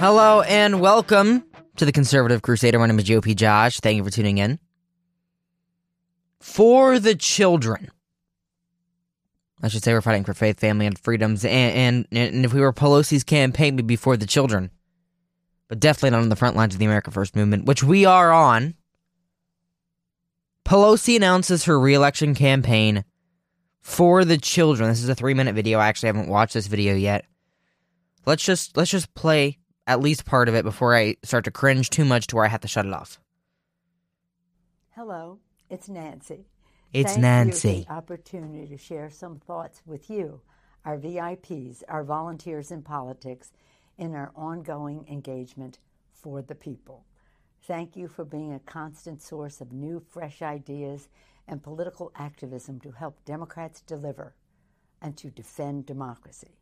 Hello and welcome to the Conservative Crusader. My name is GOP Josh. Thank you for tuning in. For the children. I should say we're fighting for faith, family, and freedoms. And, and, and if we were Pelosi's campaign, we'd be for the children. But definitely not on the front lines of the America First movement, which we are on. Pelosi announces her reelection campaign for the children. This is a three minute video. I actually haven't watched this video yet. Let's just let's just play at least part of it before I start to cringe too much to where I have to shut it off. Hello, it's Nancy. It's Thank Nancy. The opportunity to share some thoughts with you, our VIPs, our volunteers in politics, in our ongoing engagement for the people. Thank you for being a constant source of new, fresh ideas and political activism to help Democrats deliver and to defend democracy.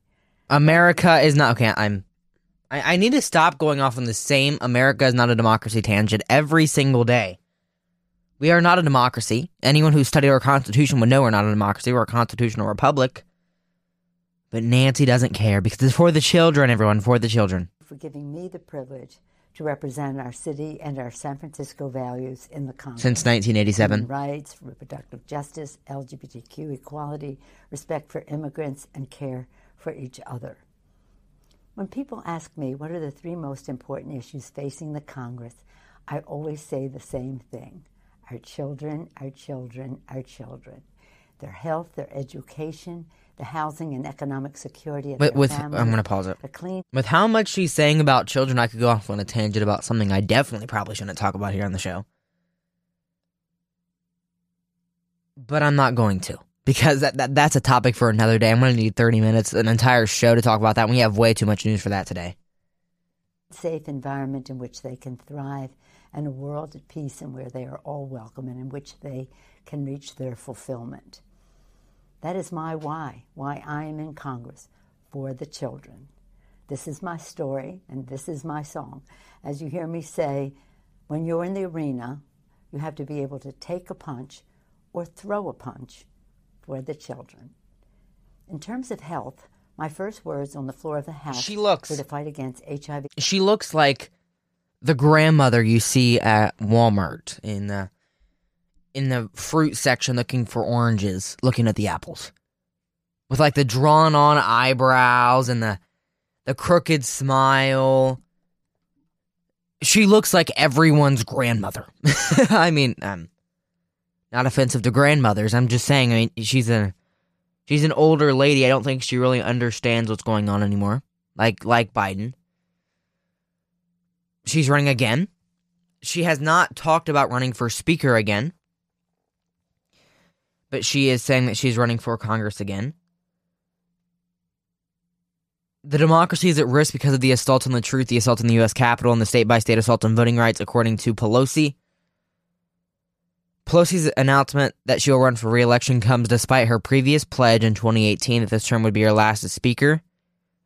America is not okay. I'm. I, I need to stop going off on the same America is not a democracy tangent every single day. We are not a democracy. Anyone who studied our Constitution would know we're not a democracy. We're a constitutional republic. But Nancy doesn't care because it's for the children, everyone, for the children. For giving me the privilege to represent our city and our San Francisco values in the Congress. Since 1987. Human rights, reproductive justice, LGBTQ equality, respect for immigrants, and care for each other. When people ask me what are the three most important issues facing the Congress, I always say the same thing our children, our children, our children. Their health, their education, the housing and economic security of With, with families, I'm going to pause it. clean With how much she's saying about children, I could go off on a tangent about something I definitely probably shouldn't talk about here on the show. But I'm not going to because that, that that's a topic for another day. I'm going to need 30 minutes, an entire show to talk about that. We have way too much news for that today. safe environment in which they can thrive and a world at peace and where they are all welcome and in which they can reach their fulfillment. That is my why, why I am in Congress for the children. This is my story and this is my song. As you hear me say, when you're in the arena, you have to be able to take a punch or throw a punch for the children. In terms of health, my first words on the floor of the House She looks- were to fight against HIV She looks like the grandmother you see at Walmart in the in the fruit section looking for oranges, looking at the apples. With like the drawn on eyebrows and the the crooked smile. She looks like everyone's grandmother. I mean, um not offensive to grandmothers. I'm just saying, I mean, she's a she's an older lady. I don't think she really understands what's going on anymore. Like like Biden. She's running again. She has not talked about running for speaker again. But she is saying that she's running for Congress again. The democracy is at risk because of the assault on the truth, the assault on the U.S. Capitol, and the state by state assault on voting rights, according to Pelosi. Pelosi's announcement that she'll run for re election comes despite her previous pledge in 2018 that this term would be her last as Speaker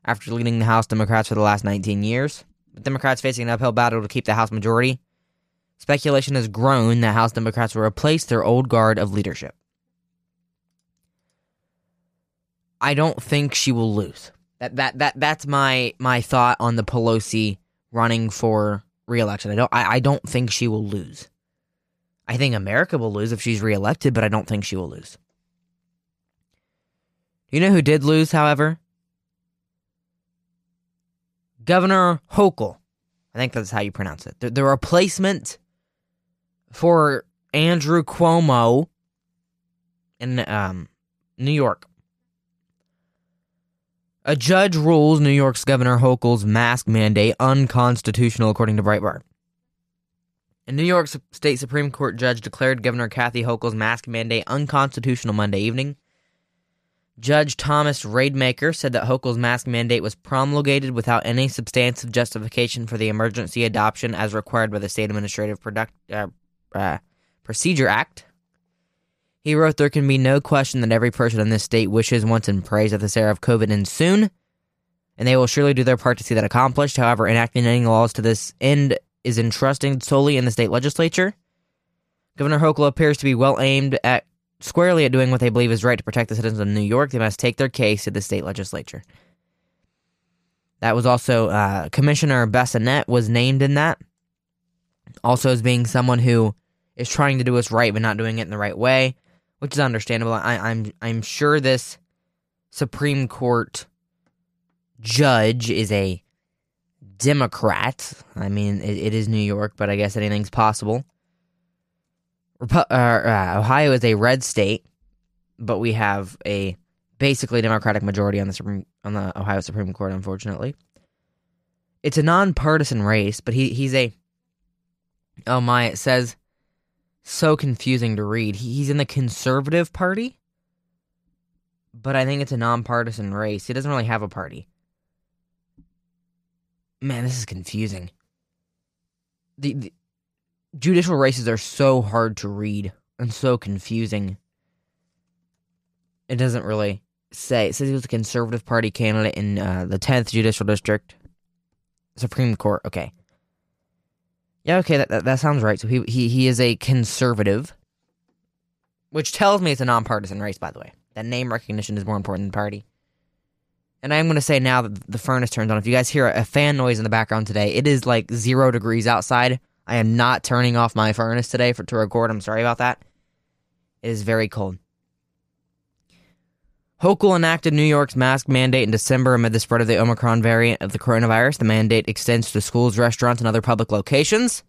after leading the House Democrats for the last 19 years. With Democrats facing an uphill battle to keep the House majority, speculation has grown that House Democrats will replace their old guard of leadership. I don't think she will lose. That that that that's my my thought on the Pelosi running for reelection. I don't I, I don't think she will lose. I think America will lose if she's reelected, but I don't think she will lose. You know who did lose, however? Governor Hochul. I think that's how you pronounce it. The, the replacement for Andrew Cuomo in um, New York. A judge rules New York's Governor Hochul's mask mandate unconstitutional, according to Breitbart. A New York State Supreme Court judge declared Governor Kathy Hochul's mask mandate unconstitutional Monday evening. Judge Thomas Rademaker said that Hochul's mask mandate was promulgated without any substantive justification for the emergency adoption as required by the State Administrative Product, uh, uh, Procedure Act. He wrote, There can be no question that every person in this state wishes, wants, and prays that this era of COVID ends soon, and they will surely do their part to see that accomplished. However, enacting any laws to this end is entrusted solely in the state legislature. Governor Hochul appears to be well aimed at squarely at doing what they believe is right to protect the citizens of New York. They must take their case to the state legislature. That was also uh, Commissioner Bissonnette was named in that. Also, as being someone who is trying to do what's right but not doing it in the right way, which is understandable. I, I'm I'm sure this Supreme Court judge is a Democrat. I mean, it, it is New York, but I guess anything's possible. Repu- uh, uh, Ohio is a red state, but we have a basically Democratic majority on the Supreme on the Ohio Supreme Court. Unfortunately, it's a nonpartisan race, but he he's a oh my, it says so confusing to read. He's in the Conservative Party, but I think it's a nonpartisan race. He doesn't really have a party. Man, this is confusing. The, the judicial races are so hard to read and so confusing. It doesn't really say. It says he was a Conservative Party candidate in uh, the 10th Judicial District, Supreme Court. Okay. Yeah, okay, that, that, that sounds right. So he, he he is a conservative, which tells me it's a nonpartisan race. By the way, that name recognition is more important than party. And I'm going to say now that the furnace turns on. If you guys hear a fan noise in the background today, it is like zero degrees outside. I am not turning off my furnace today for to record. I'm sorry about that. It is very cold. Hochul enacted New York's mask mandate in December amid the spread of the Omicron variant of the coronavirus. The mandate extends to schools, restaurants, and other public locations.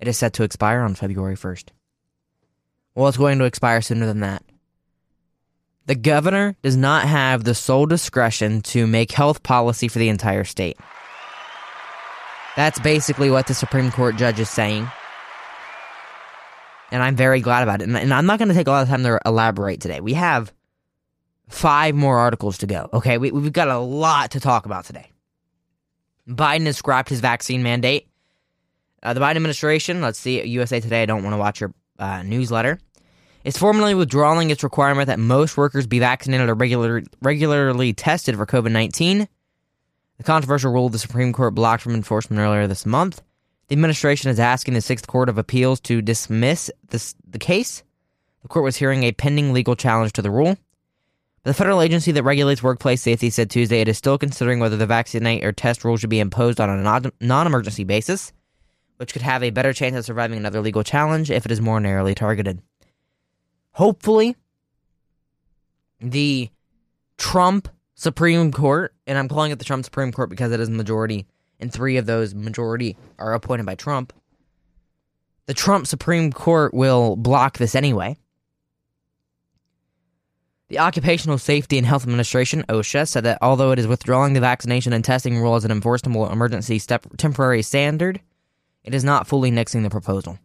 It is set to expire on February 1st. Well, it's going to expire sooner than that. The governor does not have the sole discretion to make health policy for the entire state. That's basically what the Supreme Court judge is saying. And I'm very glad about it. And I'm not going to take a lot of time to elaborate today. We have five more articles to go. Okay, we, we've got a lot to talk about today. Biden has scrapped his vaccine mandate. Uh, the Biden administration, let's see, USA Today, I don't want to watch your uh, newsletter, is formally withdrawing its requirement that most workers be vaccinated or regular, regularly tested for COVID 19. The controversial rule the Supreme Court blocked from enforcement earlier this month. The administration is asking the Sixth Court of Appeals to dismiss this, the case. The court was hearing a pending legal challenge to the rule. But The federal agency that regulates workplace safety said Tuesday it is still considering whether the vaccinate or test rule should be imposed on a non emergency basis, which could have a better chance of surviving another legal challenge if it is more narrowly targeted. Hopefully, the Trump Supreme Court, and I'm calling it the Trump Supreme Court because it is a majority, and three of those majority are appointed by Trump. The Trump Supreme Court will block this anyway. The Occupational Safety and Health Administration, OSHA, said that although it is withdrawing the vaccination and testing rule as an enforceable emergency step temporary standard, it is not fully nixing the proposal.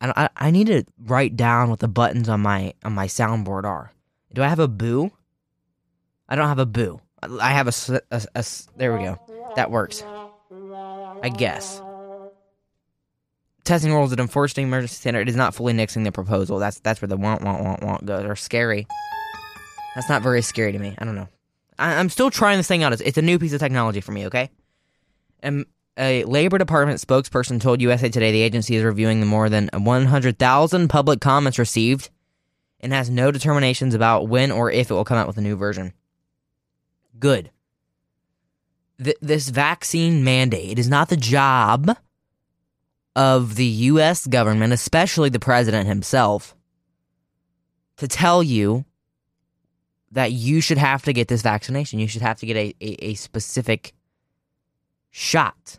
I, I, I need to write down what the buttons on my on my soundboard are. Do I have a boo? I don't have a boo. I have a, a, a there we go. That works. I guess. Testing rules that enforce the emergency standard is not fully nixing the proposal. That's that's where the want want want want goes. Or scary. That's not very scary to me. I don't know. I, am still trying this thing out. It's, it's, a new piece of technology for me, okay? And a Labor Department spokesperson told USA Today the agency is reviewing the more than 100,000 public comments received and has no determinations about when or if it will come out with a new version. Good. Th- this vaccine mandate is not the job of the U.S. government, especially the president himself, to tell you that you should have to get this vaccination. You should have to get a, a, a specific shot.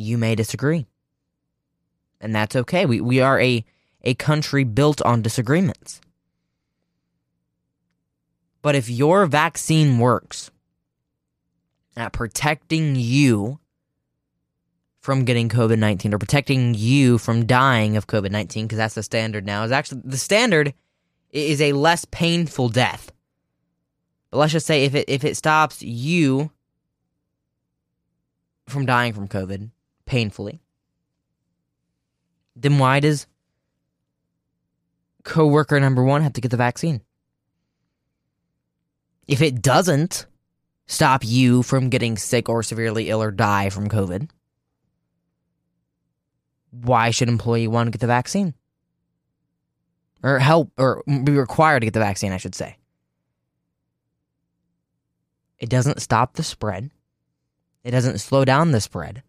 You may disagree. And that's okay. We, we are a, a country built on disagreements. But if your vaccine works at protecting you from getting COVID 19 or protecting you from dying of COVID 19, because that's the standard now, is actually the standard is a less painful death. But let's just say if it if it stops you from dying from COVID painfully, then why does coworker number one have to get the vaccine? If it doesn't stop you from getting sick or severely ill or die from COVID, why should employee one get the vaccine? or help or be required to get the vaccine, I should say. It doesn't stop the spread. It doesn't slow down the spread.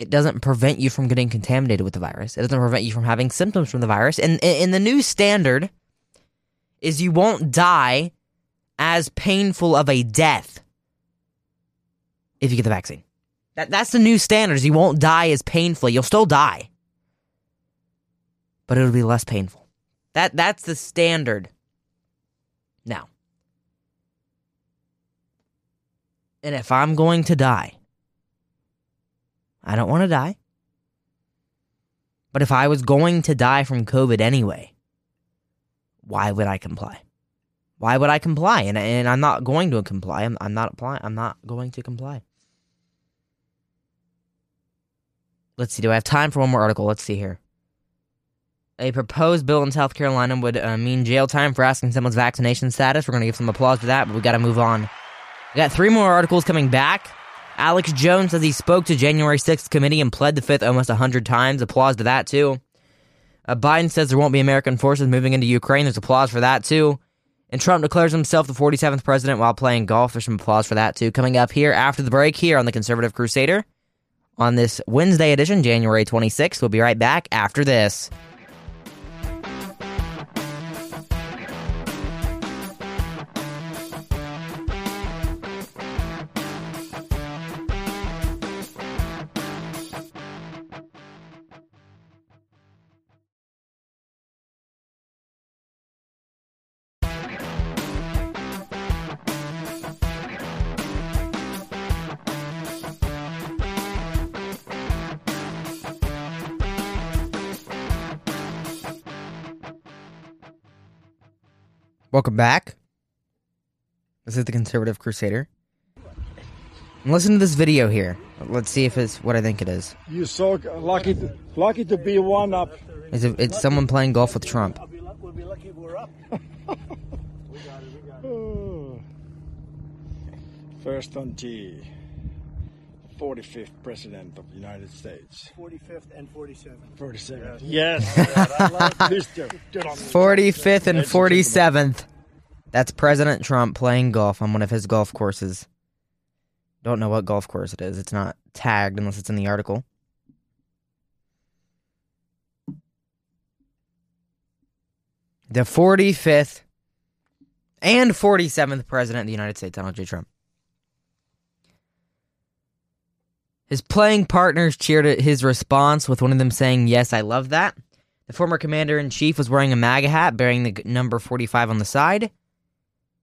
It doesn't prevent you from getting contaminated with the virus. It doesn't prevent you from having symptoms from the virus. And in the new standard is you won't die as painful of a death if you get the vaccine. That, that's the new standards. You won't die as painfully. You'll still die, but it'll be less painful. That that's the standard. Now, and if I'm going to die, I don't want to die. But if I was going to die from COVID anyway, why would I comply? Why would I comply? And, and I'm not going to comply. I'm, I'm not applying. I'm not going to comply. Let's see. Do I have time for one more article? Let's see here. A proposed bill in South Carolina would uh, mean jail time for asking someone's vaccination status. We're going to give some applause to that, but we got to move on. We got three more articles coming back. Alex Jones says he spoke to January 6th committee and pled the fifth almost 100 times. Applause to that, too. Uh, Biden says there won't be American forces moving into Ukraine. There's applause for that, too. And Trump declares himself the 47th president while playing golf. There's some applause for that, too. Coming up here after the break here on the Conservative Crusader on this Wednesday edition, January 26th. We'll be right back after this. Welcome back. This is the Conservative Crusader. And listen to this video here. Let's see if it's what I think it is. You're so lucky, to, lucky to be one up. It's, a, it's someone playing golf with Trump. We'll be lucky we're up. First on tee. 45th President of the United States. 45th and 47th. 47th. Yes. yes. Mister. 45th and 47th. That's President Trump playing golf on one of his golf courses. Don't know what golf course it is. It's not tagged unless it's in the article. The 45th and 47th President of the United States, Donald J. Trump. His playing partners cheered at his response, with one of them saying, Yes, I love that. The former commander in chief was wearing a MAGA hat bearing the number 45 on the side.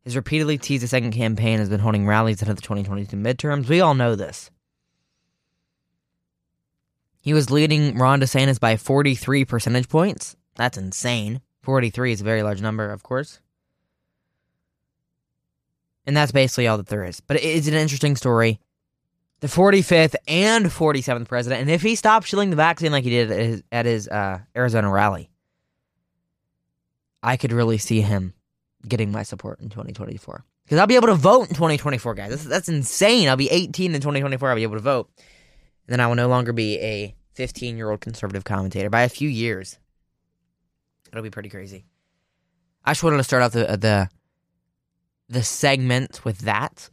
His repeatedly teased a second campaign has been holding rallies ahead of the 2022 midterms. We all know this. He was leading Ron DeSantis by 43 percentage points. That's insane. 43 is a very large number, of course. And that's basically all that there is. But it's an interesting story the 45th and 47th president. And if he stopped shilling the vaccine like he did at his, at his uh, Arizona rally, I could really see him getting my support in 2024. Because I'll be able to vote in 2024, guys. That's, that's insane. I'll be 18 in 2024. I'll be able to vote. And then I will no longer be a 15 year old conservative commentator by a few years. It'll be pretty crazy. I just wanted to start off the the the segment with that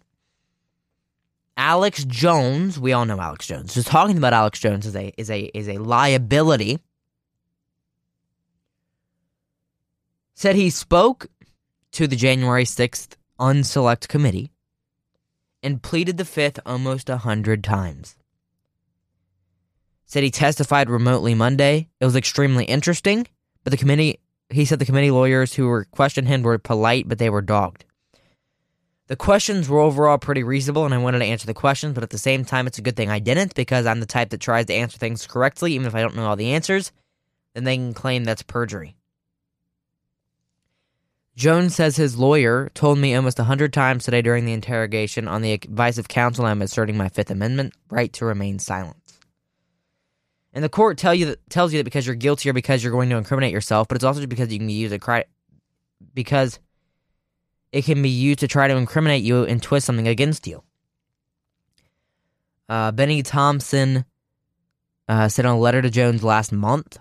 Alex Jones, we all know Alex Jones. Just talking about Alex Jones is a is a is a liability. Said he spoke to the January 6th unselect committee and pleaded the fifth almost a hundred times. Said he testified remotely Monday. It was extremely interesting, but the committee he said the committee lawyers who were questioned him were polite, but they were dogged. The questions were overall pretty reasonable, and I wanted to answer the questions, but at the same time, it's a good thing I didn't because I'm the type that tries to answer things correctly, even if I don't know all the answers. Then they can claim that's perjury. Jones says his lawyer told me almost a hundred times today during the interrogation on the advice of counsel I'm asserting my Fifth Amendment right to remain silent. And the court tell you that, tells you that because you're guilty or because you're going to incriminate yourself, but it's also because you can use a cri- because it can be used to try to incriminate you and twist something against you. Uh, Bennie Thompson uh, sent a letter to Jones last month.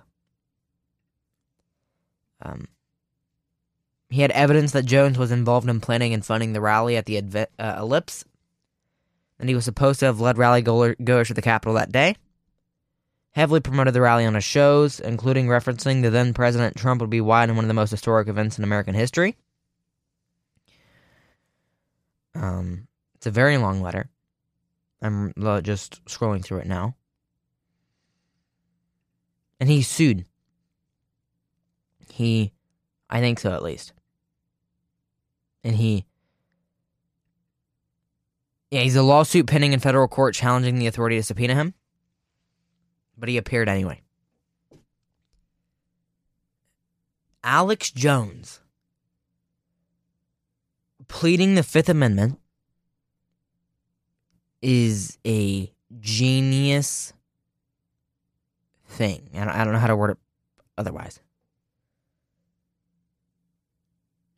Um, He had evidence that Jones was involved in planning and funding the rally at the Adve- uh, Ellipse, and he was supposed to have led rally goers to the Capitol that day. Heavily promoted the rally on his shows, including referencing the then President Trump would be wide in one of the most historic events in American history. Um, it's a very long letter. I'm just scrolling through it now. And he sued. He, I think so at least. And he, yeah, he's a lawsuit pending in federal court challenging the authority to subpoena him. But he appeared anyway. Alex Jones pleading the Fifth Amendment is a genius thing. And I don't know how to word it otherwise.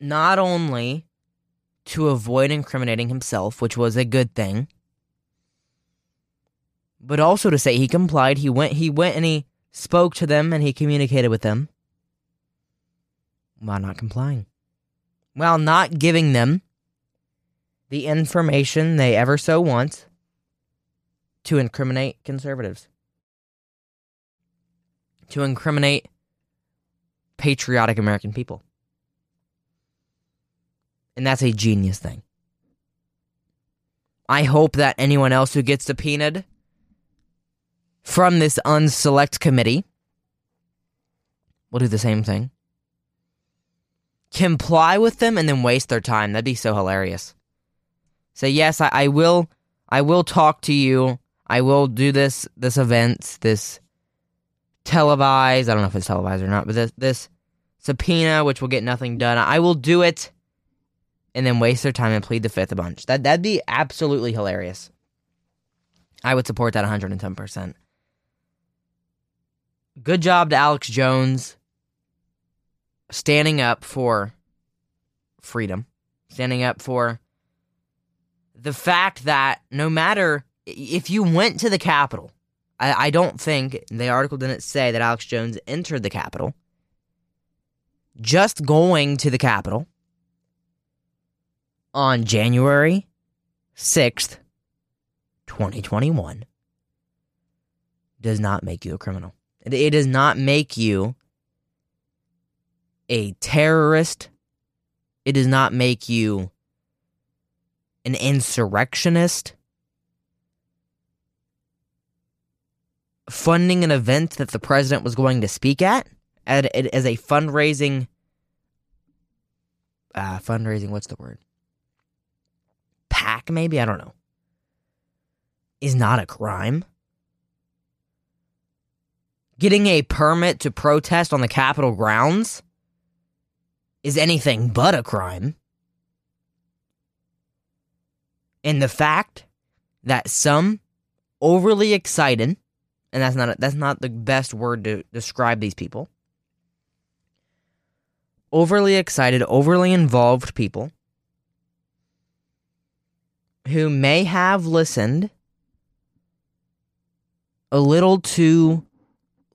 Not only to avoid incriminating himself, which was a good thing, but also to say he complied. He went he went and he spoke to them and he communicated with them while not complying. While not giving them the information they ever so want to incriminate conservatives, to incriminate patriotic American people. And that's a genius thing. I hope that anyone else who gets subpoenaed from this unselect committee will do the same thing. Comply with them and then waste their time. That'd be so hilarious. Say, yes, I, I will I will talk to you. I will do this this event, this televised, I don't know if it's televised or not, but this this subpoena which will get nothing done. I will do it and then waste their time and plead the fifth a bunch. That that'd be absolutely hilarious. I would support that 110%. Good job to Alex Jones standing up for freedom, standing up for the fact that no matter if you went to the Capitol, I, I don't think the article didn't say that Alex Jones entered the Capitol. Just going to the Capitol on January 6th, 2021, does not make you a criminal. It, it does not make you a terrorist. It does not make you an insurrectionist. Funding an event that the president was going to speak at as a fundraising. Uh, fundraising, what's the word? PAC, maybe? I don't know. Is not a crime. Getting a permit to protest on the Capitol grounds is anything but a crime. And the fact that some overly excited, and that's not that's not the best word to describe these people. Overly excited, overly involved people who may have listened a little too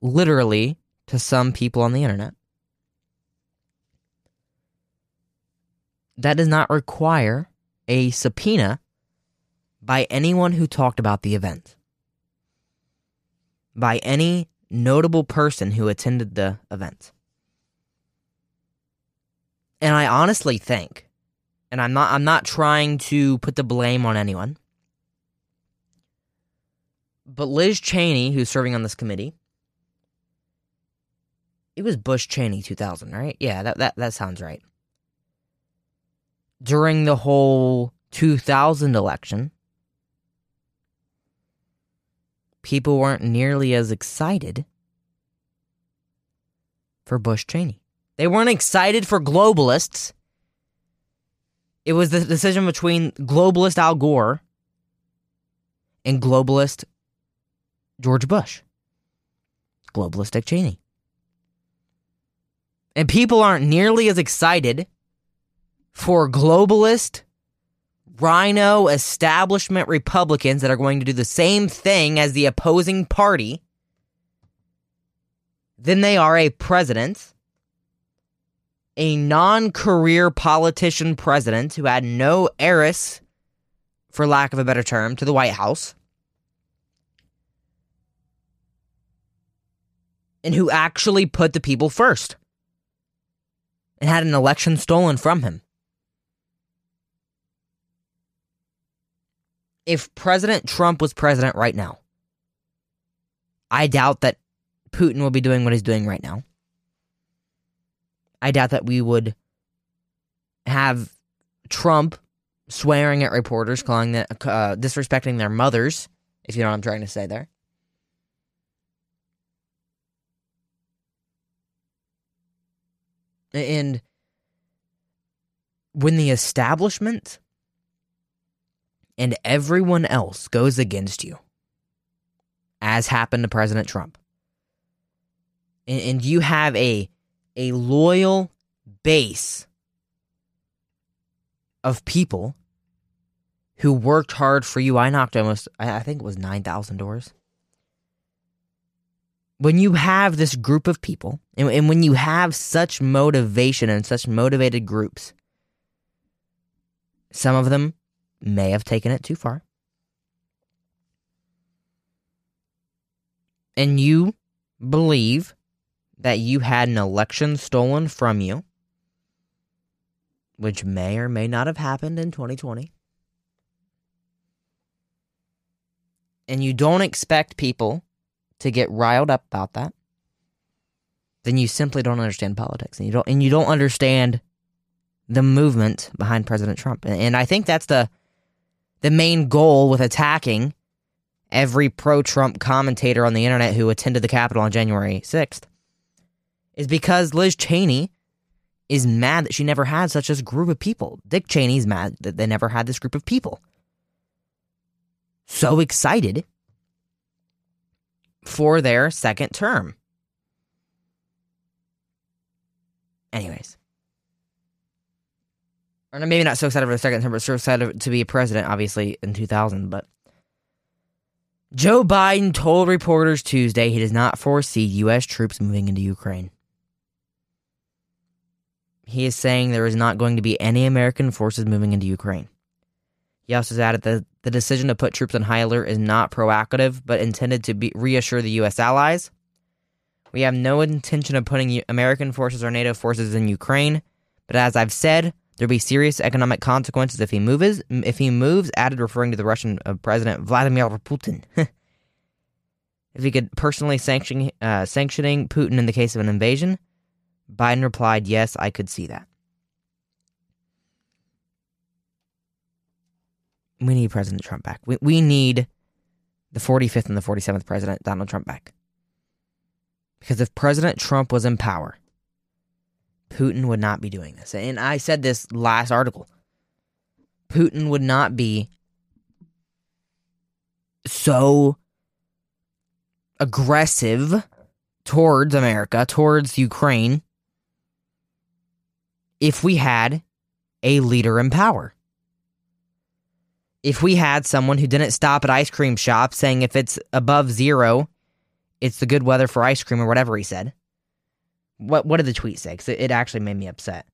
literally to some people on the internet. That does not require a subpoena by anyone who talked about the event, by any notable person who attended the event. And I honestly think and I'm not I'm not trying to put the blame on anyone. But Liz Cheney, who's serving on this committee, it was Bush Cheney 2000, right? Yeah, that that that sounds right. During the whole 2000 election, people weren't nearly as excited for Bush Cheney. They weren't excited for globalists it was the decision between globalist Al Gore and globalist George Bush, globalist Dick Cheney. And people aren't nearly as excited for globalist, RINO establishment Republicans that are going to do the same thing as the opposing party than they are a president a non career politician president who had no heiress, for lack of a better term, to the White House. And who actually put the people first and had an election stolen from him. If President Trump was president right now, I doubt that Putin will be doing what he's doing right now. I doubt that we would have Trump swearing at reporters, calling them, uh, disrespecting their mothers, if you know what I'm trying to say there. And when the establishment and everyone else goes against you, as happened to President Trump, and, and you have a a loyal base of people who worked hard for you. I knocked almost, I think it was 9,000 doors. When you have this group of people, and, and when you have such motivation and such motivated groups, some of them may have taken it too far. And you believe that you had an election stolen from you, which may or may not have happened in 2020, and you don't expect people to get riled up about that, then you simply don't understand politics, and you don't and you don't understand the movement behind President Trump. And I think that's the the main goal with attacking every pro-Trump commentator on the internet who attended the Capitol on January 6th is because Liz Cheney is mad that she never had such a group of people. Dick Cheney's mad that they never had this group of people. So excited for their second term. Anyways. Or maybe not so excited for the second term, but so excited to be a president, obviously, in 2000. But Joe Biden told reporters Tuesday he does not foresee U.S. troops moving into Ukraine. He is saying there is not going to be any American forces moving into Ukraine. He also added that the decision to put troops on high alert is not proactive, but intended to be, reassure the U.S. allies. We have no intention of putting American forces or NATO forces in Ukraine, but as I've said, there'll be serious economic consequences if he moves. If he moves, added referring to the Russian uh, President Vladimir Putin. if he could personally sanction uh, sanctioning Putin in the case of an invasion, Biden replied, Yes, I could see that. We need President Trump back. We, we need the 45th and the 47th President, Donald Trump, back. Because if President Trump was in power, Putin would not be doing this. And I said this last article. Putin would not be so aggressive towards America, towards Ukraine, if we had a leader in power. If we had someone who didn't stop at ice cream shops saying if it's above zero, it's the good weather for ice cream or whatever he said. What what did the tweet say? Because it, it actually made me upset.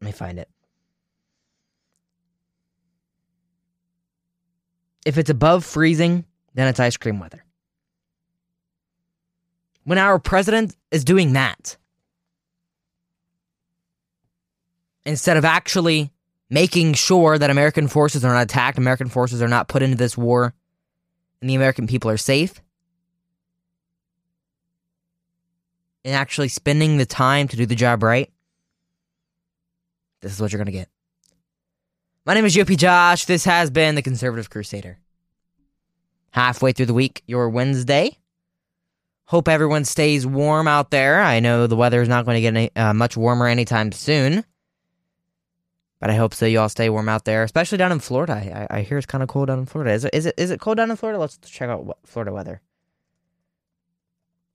Let me find it. If it's above freezing, then it's ice cream weather. When our president is doing that, instead of actually making sure that American forces are not attacked, American forces are not put into this war, and the American people are safe, and actually spending the time to do the job right, this is what you're going to get. My name is GOP Josh. This has been the Conservative Crusader. Halfway through the week, your Wednesday. Hope everyone stays warm out there. I know the weather is not going to get any, uh, much warmer anytime soon. But I hope so. You all stay warm out there, especially down in Florida. I, I hear it's kind of cold down in Florida. Is it? Is it? Is it cold down in Florida? Let's check out what Florida weather.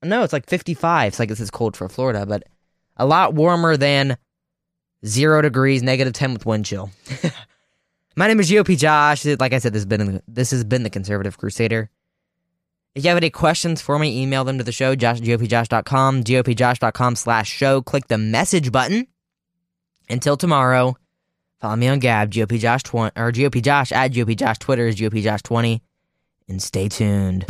No, it's like 55. It's like this is cold for Florida, but a lot warmer than zero degrees, negative 10 with wind chill. My name is GOP Josh. Like I said, this has been this has been the Conservative Crusader. If you have any questions for me, email them to the show, josh gopjosh.com, gopjosh.com slash show. Click the message button. Until tomorrow, follow me on Gab, GOP Josh 20, or GOP Josh at GOP Josh. Twitter is GOP Josh 20. And stay tuned.